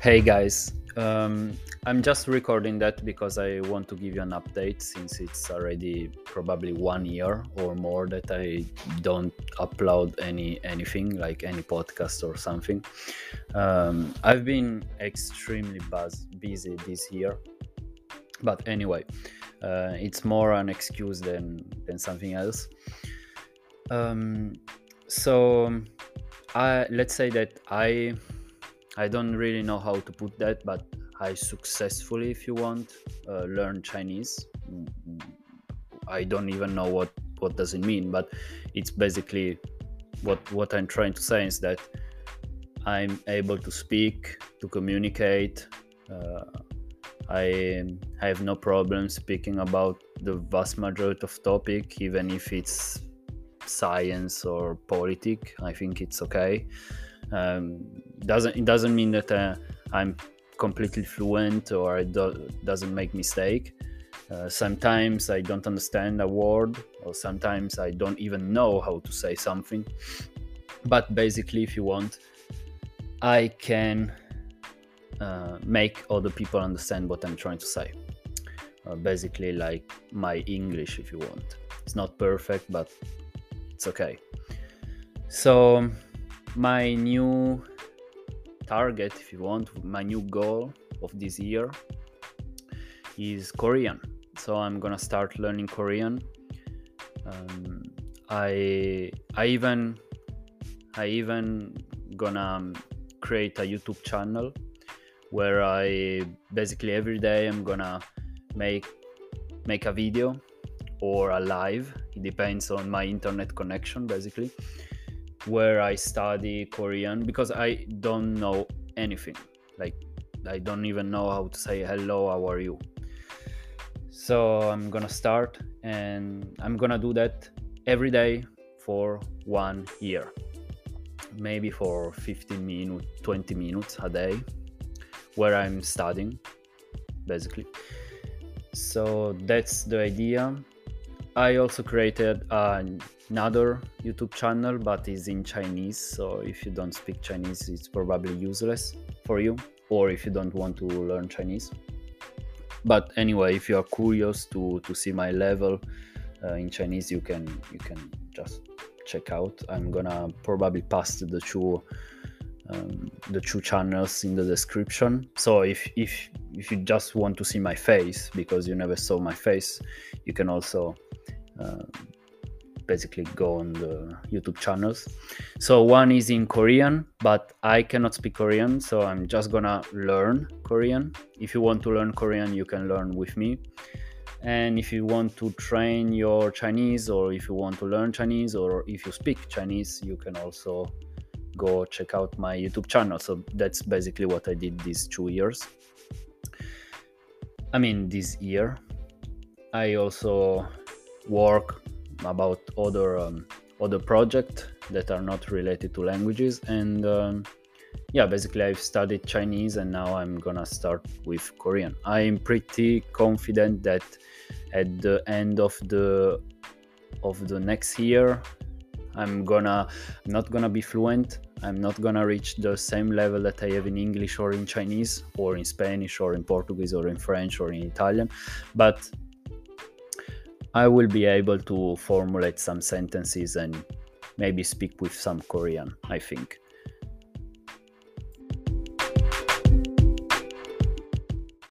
Hey guys, um, I'm just recording that because I want to give you an update since it's already probably one year or more that I don't upload any anything like any podcast or something. Um, I've been extremely buzz, busy this year, but anyway, uh, it's more an excuse than than something else. Um, so I let's say that I I don't really know how to put that, but I successfully, if you want, uh, learn Chinese. I don't even know what what does it mean, but it's basically what what I'm trying to say is that I'm able to speak, to communicate. Uh, I have no problem speaking about the vast majority of topic, even if it's science or politic. I think it's okay. Um, doesn't it doesn't mean that uh, I'm completely fluent or it do, doesn't make mistake. Uh, sometimes I don't understand a word, or sometimes I don't even know how to say something. But basically, if you want, I can uh, make other people understand what I'm trying to say. Uh, basically, like my English, if you want. It's not perfect, but it's okay. So my new target, if you want, my new goal of this year is Korean. So I'm gonna start learning Korean. Um, I I even I even gonna create a YouTube channel where I basically every day I'm gonna make make a video or a live. It depends on my internet connection basically where I study Korean because I don't know anything. Like I don't even know how to say hello, how are you? So I'm gonna start and I'm gonna do that every day for one year. Maybe for 15 minutes, 20 minutes a day where I'm studying basically. So that's the idea. I also created another YouTube channel, but it's in Chinese. So if you don't speak Chinese, it's probably useless for you, or if you don't want to learn Chinese. But anyway, if you are curious to to see my level uh, in Chinese, you can you can just check out. I'm gonna probably paste the two um, the two channels in the description. So if if if you just want to see my face because you never saw my face, you can also uh, basically go on the YouTube channels. So one is in Korean, but I cannot speak Korean, so I'm just gonna learn Korean. If you want to learn Korean, you can learn with me. And if you want to train your Chinese, or if you want to learn Chinese, or if you speak Chinese, you can also go check out my YouTube channel. So that's basically what I did these two years. I mean, this year. I also work about other um, other projects that are not related to languages and um, yeah basically i've studied chinese and now i'm gonna start with korean i'm pretty confident that at the end of the of the next year i'm gonna not gonna be fluent i'm not gonna reach the same level that i have in english or in chinese or in spanish or in portuguese or in french or in italian but I will be able to formulate some sentences and maybe speak with some Korean, I think.